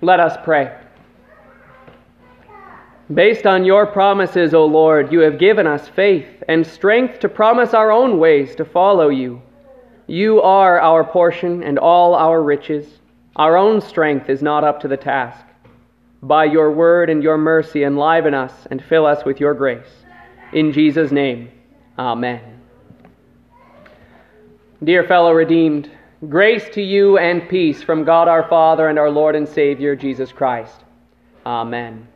Let us pray. Based on your promises, O Lord, you have given us faith and strength to promise our own ways to follow you. You are our portion and all our riches. Our own strength is not up to the task. By your word and your mercy, enliven us and fill us with your grace. In Jesus' name, amen. Dear fellow redeemed, Grace to you and peace from God our Father and our Lord and Savior, Jesus Christ. Amen.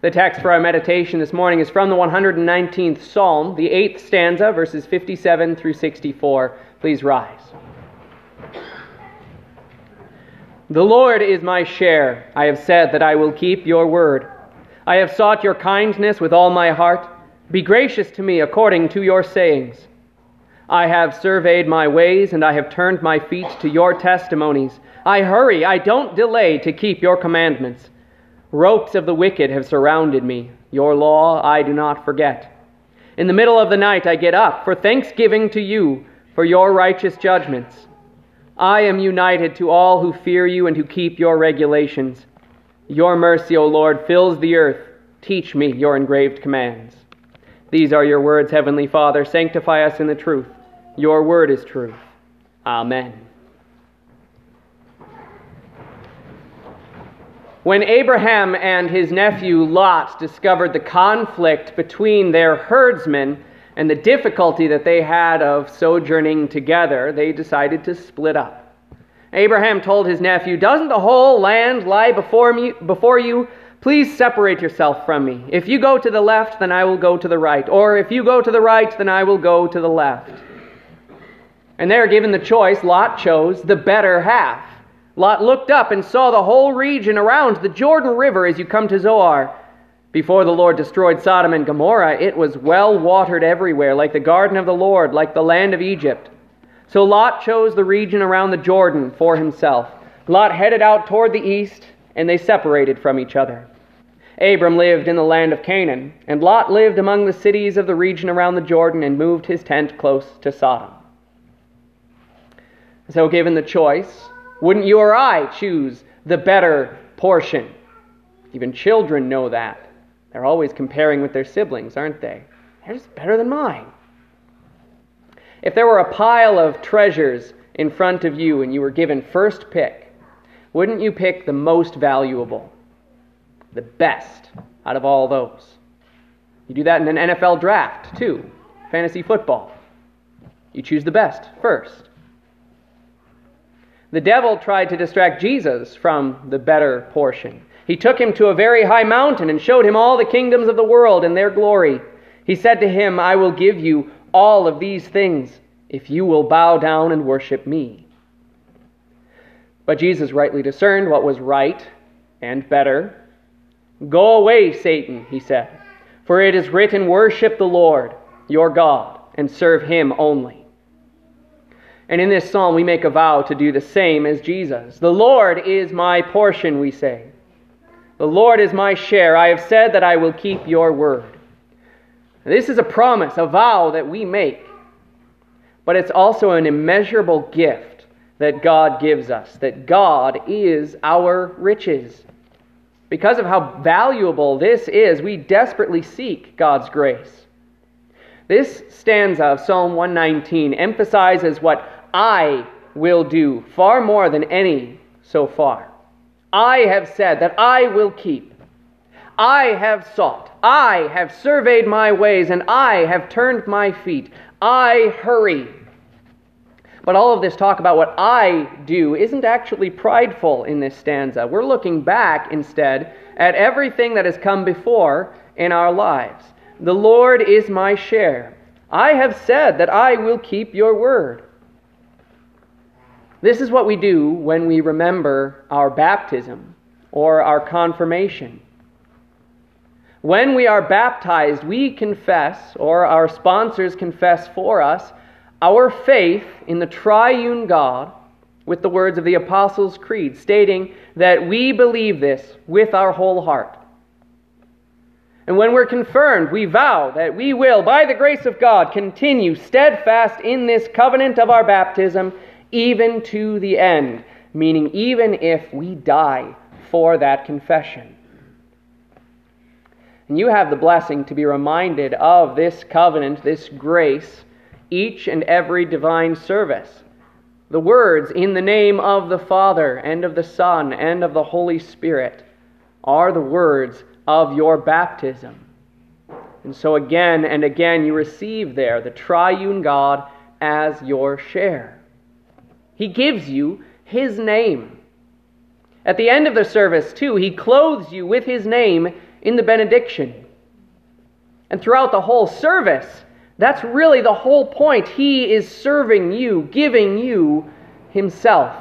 The text for our meditation this morning is from the 119th Psalm, the eighth stanza, verses 57 through 64. Please rise. The Lord is my share. I have said that I will keep your word. I have sought your kindness with all my heart. Be gracious to me according to your sayings. I have surveyed my ways, and I have turned my feet to your testimonies. I hurry, I don't delay to keep your commandments. Ropes of the wicked have surrounded me. Your law I do not forget. In the middle of the night I get up for thanksgiving to you for your righteous judgments. I am united to all who fear you and who keep your regulations. Your mercy, O Lord, fills the earth. Teach me your engraved commands. These are your words, Heavenly Father. Sanctify us in the truth. Your word is truth. Amen. When Abraham and his nephew Lot discovered the conflict between their herdsmen and the difficulty that they had of sojourning together, they decided to split up. Abraham told his nephew, Doesn't the whole land lie before, me, before you? Please separate yourself from me. If you go to the left, then I will go to the right. Or if you go to the right, then I will go to the left. And there, given the choice, Lot chose the better half. Lot looked up and saw the whole region around the Jordan River as you come to Zoar. Before the Lord destroyed Sodom and Gomorrah, it was well watered everywhere, like the garden of the Lord, like the land of Egypt. So Lot chose the region around the Jordan for himself. Lot headed out toward the east, and they separated from each other. Abram lived in the land of Canaan, and Lot lived among the cities of the region around the Jordan and moved his tent close to Sodom. So, given the choice, wouldn't you or I choose the better portion? Even children know that. They're always comparing with their siblings, aren't they? Theirs better than mine. If there were a pile of treasures in front of you and you were given first pick, wouldn't you pick the most valuable? the best out of all those. You do that in an NFL draft, too. Fantasy football. You choose the best first. The devil tried to distract Jesus from the better portion. He took him to a very high mountain and showed him all the kingdoms of the world and their glory. He said to him, I will give you all of these things if you will bow down and worship me. But Jesus rightly discerned what was right and better Go away, Satan, he said, for it is written, Worship the Lord, your God, and serve him only. And in this psalm, we make a vow to do the same as Jesus. The Lord is my portion, we say. The Lord is my share. I have said that I will keep your word. This is a promise, a vow that we make. But it's also an immeasurable gift that God gives us, that God is our riches. Because of how valuable this is, we desperately seek God's grace. This stanza of Psalm 119 emphasizes what I will do far more than any so far. I have said that I will keep. I have sought. I have surveyed my ways, and I have turned my feet. I hurry but all of this talk about what I do isn't actually prideful in this stanza. We're looking back instead at everything that has come before in our lives. The Lord is my share. I have said that I will keep your word. This is what we do when we remember our baptism or our confirmation. When we are baptized, we confess, or our sponsors confess for us, our faith in the triune God with the words of the Apostles' Creed, stating that we believe this with our whole heart. And when we're confirmed, we vow that we will, by the grace of God, continue steadfast in this covenant of our baptism, even to the end, meaning even if we die for that confession. And you have the blessing to be reminded of this covenant, this grace, each and every divine service. The words, in the name of the Father, and of the Son, and of the Holy Spirit, are the words of your baptism. And so again and again you receive there the triune God as your share. He gives you His name. At the end of the service, too, He clothes you with His name in the benediction. And throughout the whole service, that's really the whole point. He is serving you, giving you Himself.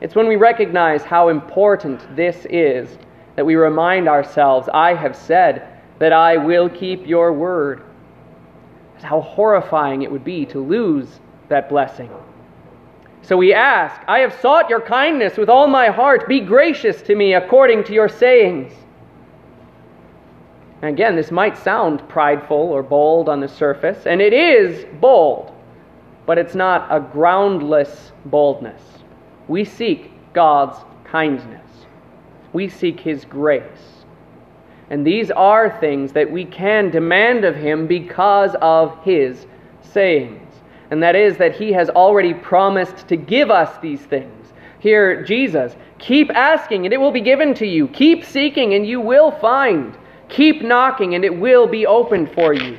It's when we recognize how important this is that we remind ourselves, I have said that I will keep your word. How horrifying it would be to lose that blessing. So we ask, I have sought your kindness with all my heart. Be gracious to me according to your sayings. And again, this might sound prideful or bold on the surface, and it is bold, but it's not a groundless boldness. We seek God's kindness, we seek His grace. And these are things that we can demand of Him because of His sayings. And that is that He has already promised to give us these things. Here, Jesus, keep asking and it will be given to you. Keep seeking and you will find. Keep knocking and it will be opened for you.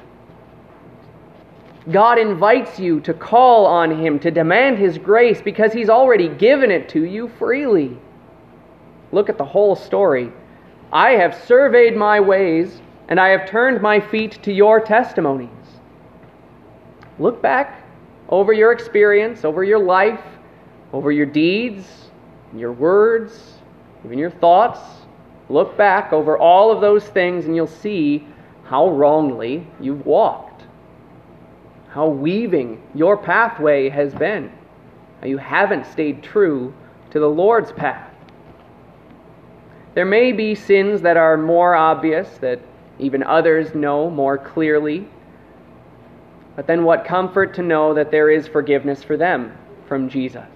God invites you to call on Him, to demand His grace, because He's already given it to you freely. Look at the whole story. I have surveyed my ways, and I have turned my feet to your testimonies. Look back over your experience, over your life, over your deeds, your words, even your thoughts. Look back over all of those things and you'll see how wrongly you've walked, how weaving your pathway has been, how you haven't stayed true to the Lord's path. There may be sins that are more obvious, that even others know more clearly. But then what comfort to know that there is forgiveness for them from Jesus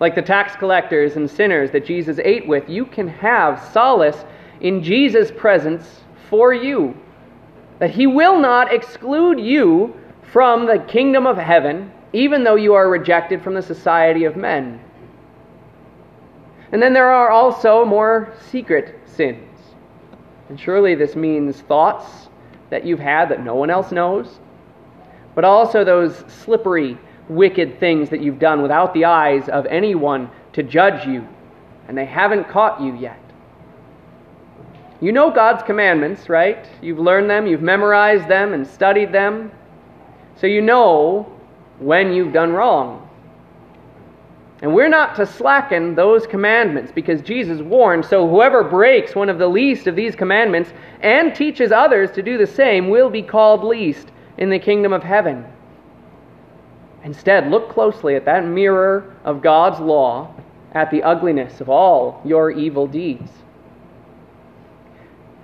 like the tax collectors and sinners that Jesus ate with, you can have solace in Jesus' presence for you. That he will not exclude you from the kingdom of heaven, even though you are rejected from the society of men. And then there are also more secret sins. And surely this means thoughts that you've had that no one else knows, but also those slippery wicked things that you've done without the eyes of anyone to judge you, and they haven't caught you yet. You know God's commandments, right? You've learned them, you've memorized them, and studied them. So you know when you've done wrong. And we're not to slacken those commandments because Jesus warned, so whoever breaks one of the least of these commandments and teaches others to do the same will be called least in the kingdom of heaven. Instead, look closely at that mirror of God's law, at the ugliness of all your evil deeds.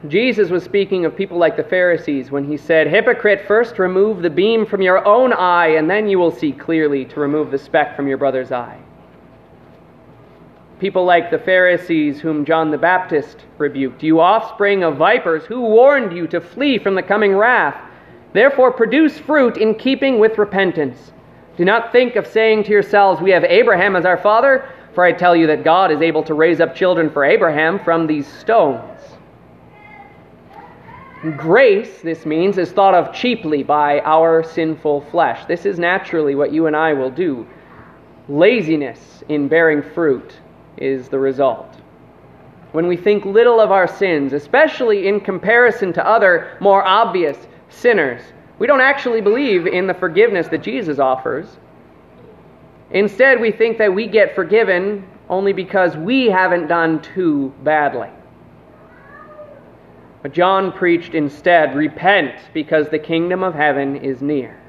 Jesus was speaking of people like the Pharisees when he said, Hypocrite, first remove the beam from your own eye, and then you will see clearly to remove the speck from your brother's eye. People like the Pharisees, whom John the Baptist rebuked, You offspring of vipers, who warned you to flee from the coming wrath? Therefore, produce fruit in keeping with repentance. Do not think of saying to yourselves, We have Abraham as our father, for I tell you that God is able to raise up children for Abraham from these stones. Grace, this means, is thought of cheaply by our sinful flesh. This is naturally what you and I will do. Laziness in bearing fruit is the result. When we think little of our sins, especially in comparison to other more obvious sinners, we don't actually believe in the forgiveness that Jesus offers. Instead, we think that we get forgiven only because we haven't done too badly. But John preached instead repent because the kingdom of heaven is near.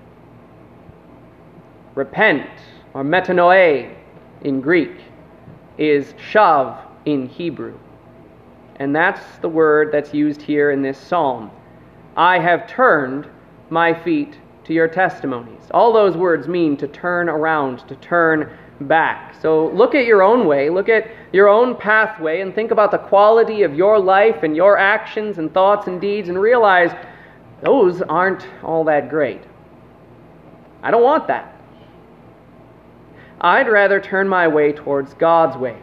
Repent, or metanoe in Greek, is shav in Hebrew. And that's the word that's used here in this psalm. I have turned my feet to your testimonies. All those words mean to turn around, to turn back. So look at your own way, look at your own pathway, and think about the quality of your life and your actions and thoughts and deeds, and realize those aren't all that great. I don't want that. I'd rather turn my way towards God's ways,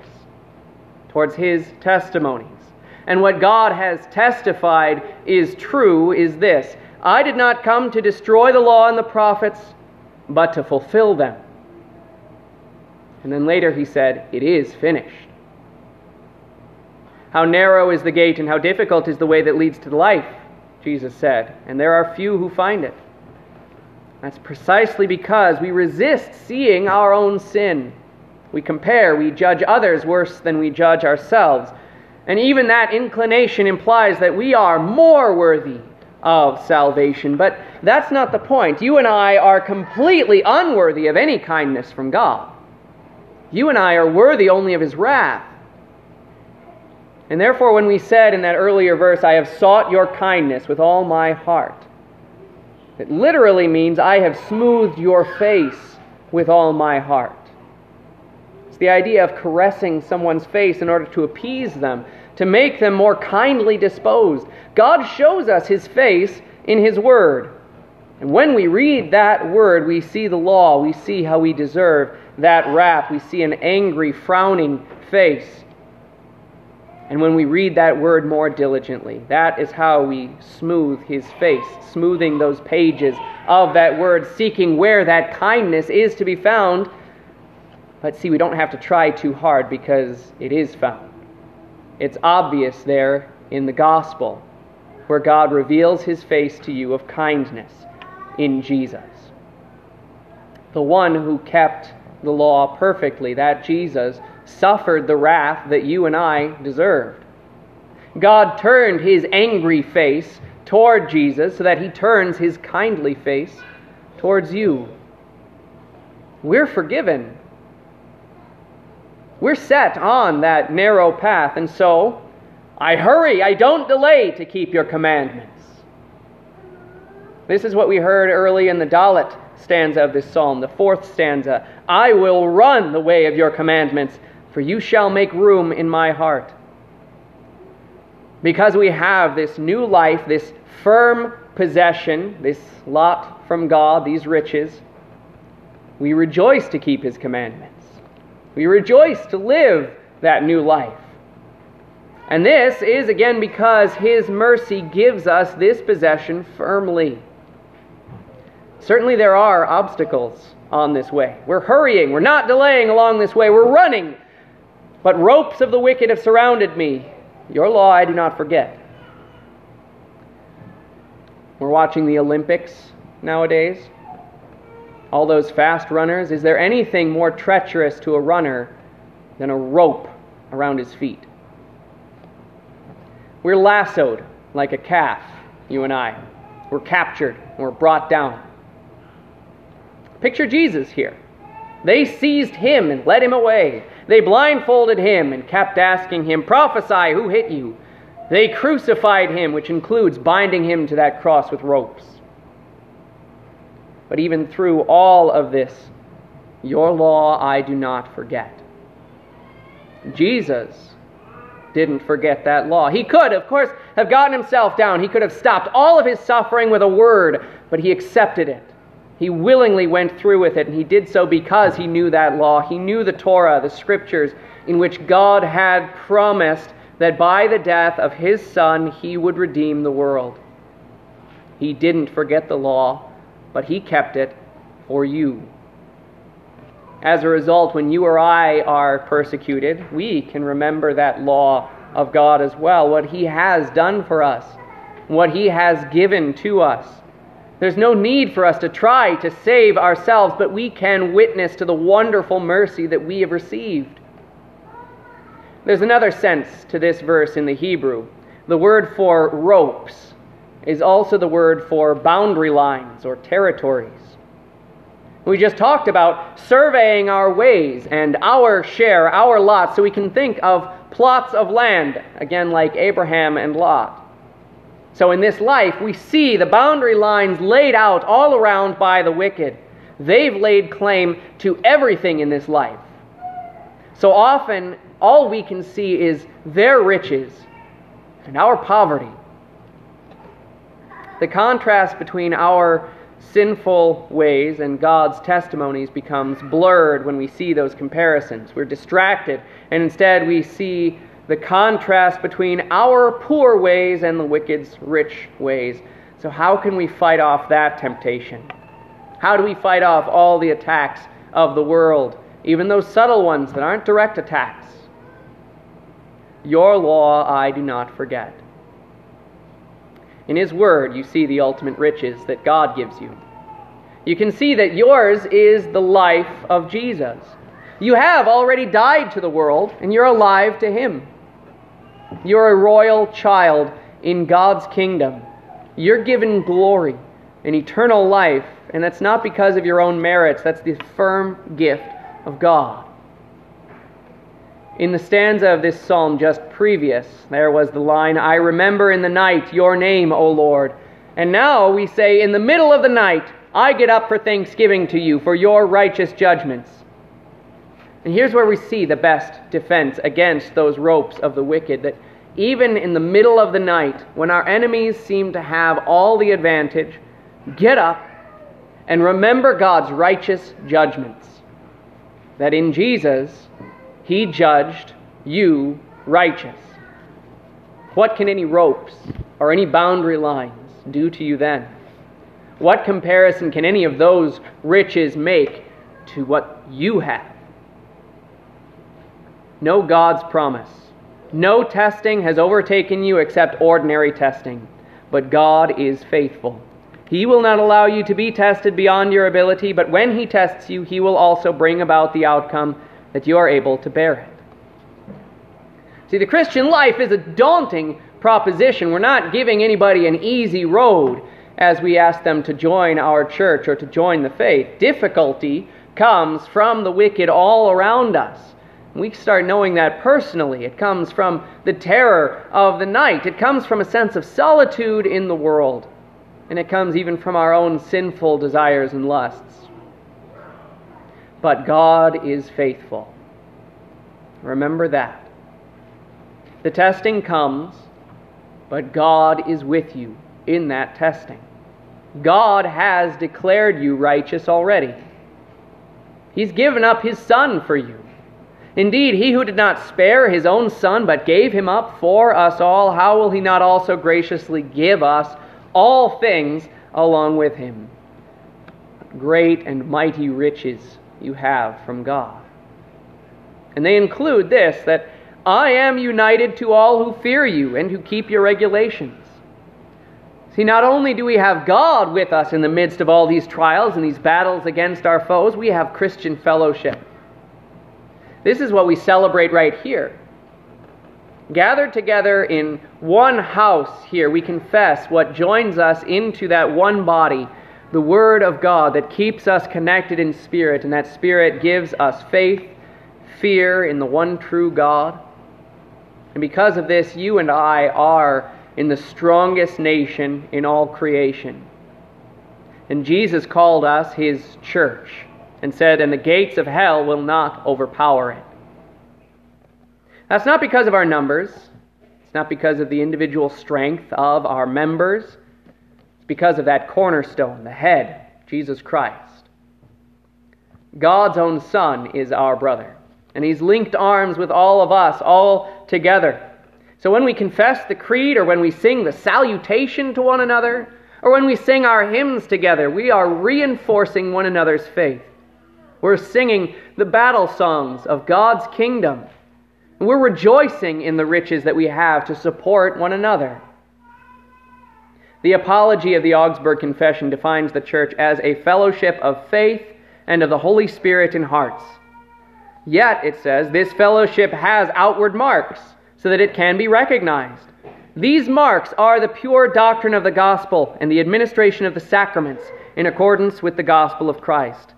towards His testimonies. And what God has testified is true is this I did not come to destroy the law and the prophets, but to fulfill them. And then later he said, It is finished. How narrow is the gate and how difficult is the way that leads to life, Jesus said, and there are few who find it. That's precisely because we resist seeing our own sin. We compare, we judge others worse than we judge ourselves. And even that inclination implies that we are more worthy of salvation. But that's not the point. You and I are completely unworthy of any kindness from God. You and I are worthy only of His wrath. And therefore, when we said in that earlier verse, I have sought your kindness with all my heart, it literally means I have smoothed your face with all my heart. It's the idea of caressing someone's face in order to appease them, to make them more kindly disposed. God shows us his face in his word. And when we read that word, we see the law, we see how we deserve that wrath, we see an angry, frowning face. And when we read that word more diligently, that is how we smooth his face, smoothing those pages of that word, seeking where that kindness is to be found. But see, we don't have to try too hard because it is found. It's obvious there in the gospel, where God reveals his face to you of kindness in Jesus. The one who kept the law perfectly, that Jesus, suffered the wrath that you and I deserved. God turned his angry face toward Jesus so that he turns his kindly face towards you. We're forgiven. We're set on that narrow path, and so I hurry, I don't delay to keep your commandments. This is what we heard early in the Dalet stanza of this psalm, the fourth stanza. I will run the way of your commandments for you shall make room in my heart. Because we have this new life, this firm possession, this lot from God, these riches, we rejoice to keep his commandments. We rejoice to live that new life. And this is again because his mercy gives us this possession firmly. Certainly, there are obstacles on this way. We're hurrying, we're not delaying along this way, we're running but ropes of the wicked have surrounded me. Your law I do not forget. We're watching the Olympics nowadays. All those fast runners. Is there anything more treacherous to a runner than a rope around his feet? We're lassoed like a calf, you and I. We're captured we're brought down. Picture Jesus here. They seized him and led him away. They blindfolded him and kept asking him, Prophesy, who hit you? They crucified him, which includes binding him to that cross with ropes. But even through all of this, your law I do not forget. Jesus didn't forget that law. He could, of course, have gotten himself down. He could have stopped all of his suffering with a word, but he accepted it. He willingly went through with it, and he did so because he knew that law. He knew the Torah, the scriptures, in which God had promised that by the death of his Son he would redeem the world. He didn't forget the law, but he kept it for you. As a result, when you or I are persecuted, we can remember that law of God as well, what he has done for us, what he has given to us. There's no need for us to try to save ourselves, but we can witness to the wonderful mercy that we have received. There's another sense to this verse in the Hebrew. The word for ropes is also the word for boundary lines or territories. We just talked about surveying our ways and our share, our lot, so we can think of plots of land, again, like Abraham and Lot. So in this life, we see the boundary lines laid out all around by the wicked. They've laid claim to everything in this life. So often, all we can see is their riches and our poverty. The contrast between our sinful ways and God's testimonies becomes blurred when we see those comparisons. We're distracted, and instead we see the contrast between our poor ways and the wicked's rich ways. So, how can we fight off that temptation? How do we fight off all the attacks of the world, even those subtle ones that aren't direct attacks? Your law I do not forget. In His Word, you see the ultimate riches that God gives you. You can see that yours is the life of Jesus. You have already died to the world, and you're alive to Him. You're a royal child in God's kingdom. You're given glory and eternal life, and that's not because of your own merits, that's the firm gift of God. In the stanza of this psalm just previous, there was the line, I remember in the night your name, O Lord. And now we say, In the middle of the night, I get up for thanksgiving to you for your righteous judgments. And here's where we see the best defense against those ropes of the wicked that even in the middle of the night, when our enemies seem to have all the advantage, get up and remember God's righteous judgments. That in Jesus, He judged you righteous. What can any ropes or any boundary lines do to you then? What comparison can any of those riches make to what you have? Know God's promise. No testing has overtaken you except ordinary testing, but God is faithful. He will not allow you to be tested beyond your ability, but when He tests you, He will also bring about the outcome that you are able to bear it. See, the Christian life is a daunting proposition. We're not giving anybody an easy road as we ask them to join our church or to join the faith. Difficulty comes from the wicked all around us. We start knowing that personally. It comes from the terror of the night. It comes from a sense of solitude in the world. And it comes even from our own sinful desires and lusts. But God is faithful. Remember that. The testing comes, but God is with you in that testing. God has declared you righteous already. He's given up His Son for you. Indeed, he who did not spare his own son, but gave him up for us all, how will he not also graciously give us all things along with him? Great and mighty riches you have from God. And they include this that I am united to all who fear you and who keep your regulations. See, not only do we have God with us in the midst of all these trials and these battles against our foes, we have Christian fellowship. This is what we celebrate right here. Gathered together in one house here, we confess what joins us into that one body, the Word of God that keeps us connected in spirit, and that spirit gives us faith, fear in the one true God. And because of this, you and I are in the strongest nation in all creation. And Jesus called us his church and said, And the gates of hell will not overpower it. That's not because of our numbers, it's not because of the individual strength of our members, it's because of that cornerstone, the head, Jesus Christ. God's own Son is our brother, and He's linked arms with all of us, all together. So when we confess the creed, or when we sing the salutation to one another, or when we sing our hymns together, we are reinforcing one another's faith. We're singing the battle songs of God's kingdom. And we're rejoicing in the riches that we have to support one another. The Apology of the Augsburg Confession defines the church as a fellowship of faith and of the Holy Spirit in hearts. Yet, it says, this fellowship has outward marks so that it can be recognized. These marks are the pure doctrine of the gospel and the administration of the sacraments in accordance with the gospel of Christ.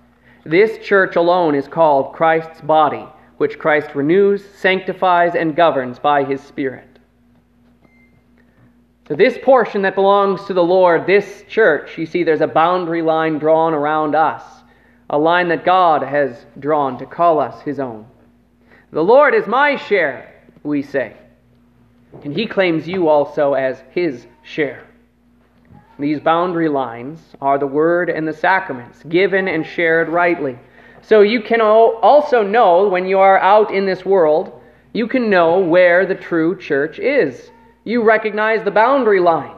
This church alone is called Christ's body, which Christ renews, sanctifies, and governs by his Spirit. So, this portion that belongs to the Lord, this church, you see, there's a boundary line drawn around us. a line that God has drawn to call us his own. The Lord is my share, we say. And he claims you also as his share. These boundary lines are the word and the sacraments, given and shared rightly. So you can also know when you are out in this world, you can know where the true church is. You recognize the boundary lines.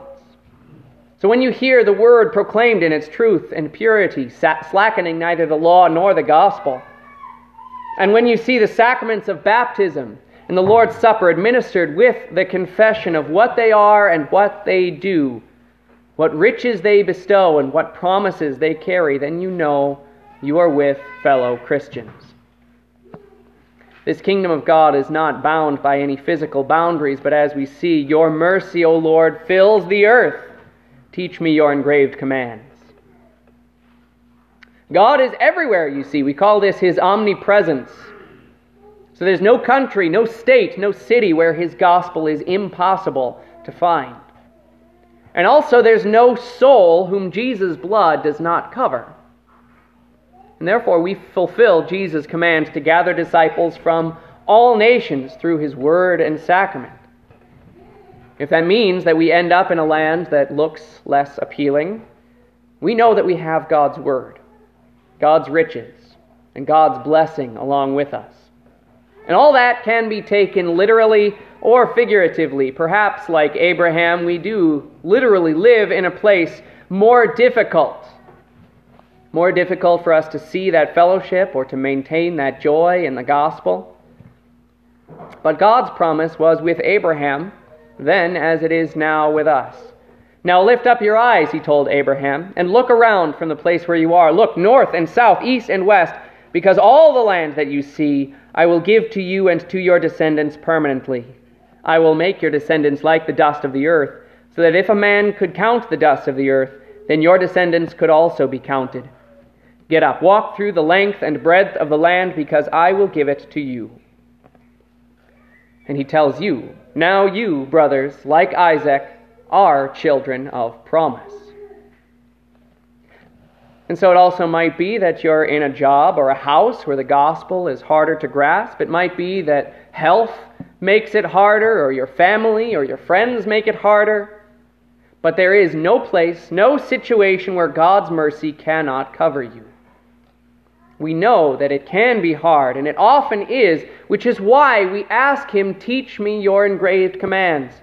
So when you hear the word proclaimed in its truth and purity, slackening neither the law nor the gospel, and when you see the sacraments of baptism and the Lord's Supper administered with the confession of what they are and what they do, what riches they bestow and what promises they carry, then you know you are with fellow Christians. This kingdom of God is not bound by any physical boundaries, but as we see, your mercy, O Lord, fills the earth. Teach me your engraved commands. God is everywhere, you see. We call this his omnipresence. So there's no country, no state, no city where his gospel is impossible to find. And also, there's no soul whom Jesus' blood does not cover. And therefore, we fulfill Jesus' command to gather disciples from all nations through his word and sacrament. If that means that we end up in a land that looks less appealing, we know that we have God's word, God's riches, and God's blessing along with us. And all that can be taken literally or figuratively. Perhaps, like Abraham, we do literally live in a place more difficult. More difficult for us to see that fellowship or to maintain that joy in the gospel. But God's promise was with Abraham then as it is now with us. Now lift up your eyes, he told Abraham, and look around from the place where you are. Look north and south, east and west, because all the land that you see I will give to you and to your descendants permanently. I will make your descendants like the dust of the earth, so that if a man could count the dust of the earth, then your descendants could also be counted. Get up, walk through the length and breadth of the land, because I will give it to you. And he tells you, Now you, brothers, like Isaac, are children of promise. And so it also might be that you're in a job or a house where the gospel is harder to grasp. It might be that health makes it harder, or your family or your friends make it harder. But there is no place, no situation where God's mercy cannot cover you we know that it can be hard, and it often is, which is why we ask Him, Teach me your engraved commands.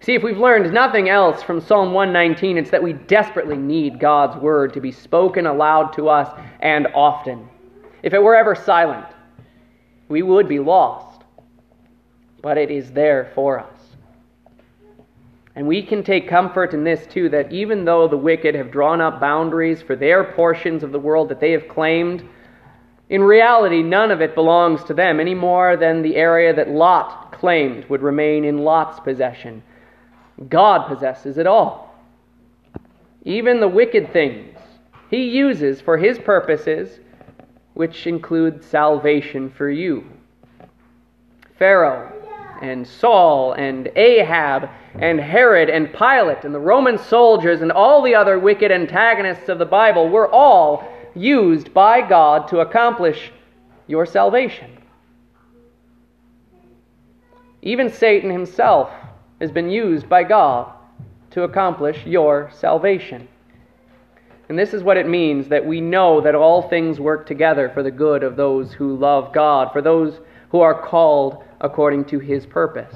See, if we've learned nothing else from Psalm 119, it's that we desperately need God's word to be spoken aloud to us and often. If it were ever silent, we would be lost. But it is there for us. And we can take comfort in this too that even though the wicked have drawn up boundaries for their portions of the world that they have claimed, in reality, none of it belongs to them any more than the area that Lot claimed would remain in Lot's possession. God possesses it all. Even the wicked things he uses for his purposes, which include salvation for you. Pharaoh and Saul and Ahab and Herod and Pilate and the Roman soldiers and all the other wicked antagonists of the Bible were all used by God to accomplish your salvation. Even Satan himself has been used by God to accomplish your salvation. And this is what it means that we know that all things work together for the good of those who love God, for those who are called according to his purpose.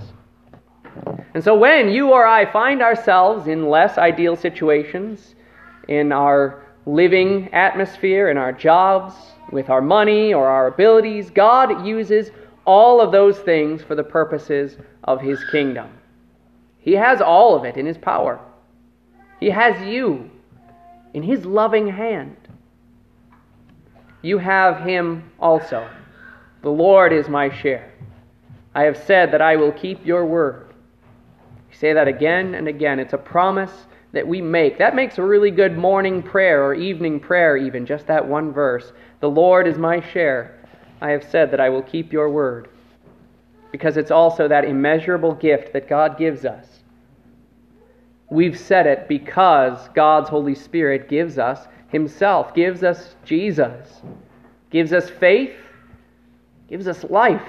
And so when you or I find ourselves in less ideal situations, in our living atmosphere, in our jobs, with our money or our abilities, God uses all of those things for the purposes of his kingdom. He has all of it in his power. He has you in his loving hand. You have him also. The Lord is my share. I have said that I will keep your word. You say that again and again. It's a promise that we make. That makes a really good morning prayer or evening prayer, even, just that one verse. The Lord is my share. I have said that I will keep your word. Because it's also that immeasurable gift that God gives us. We've said it because God's Holy Spirit gives us Himself, gives us Jesus, gives us faith, gives us life,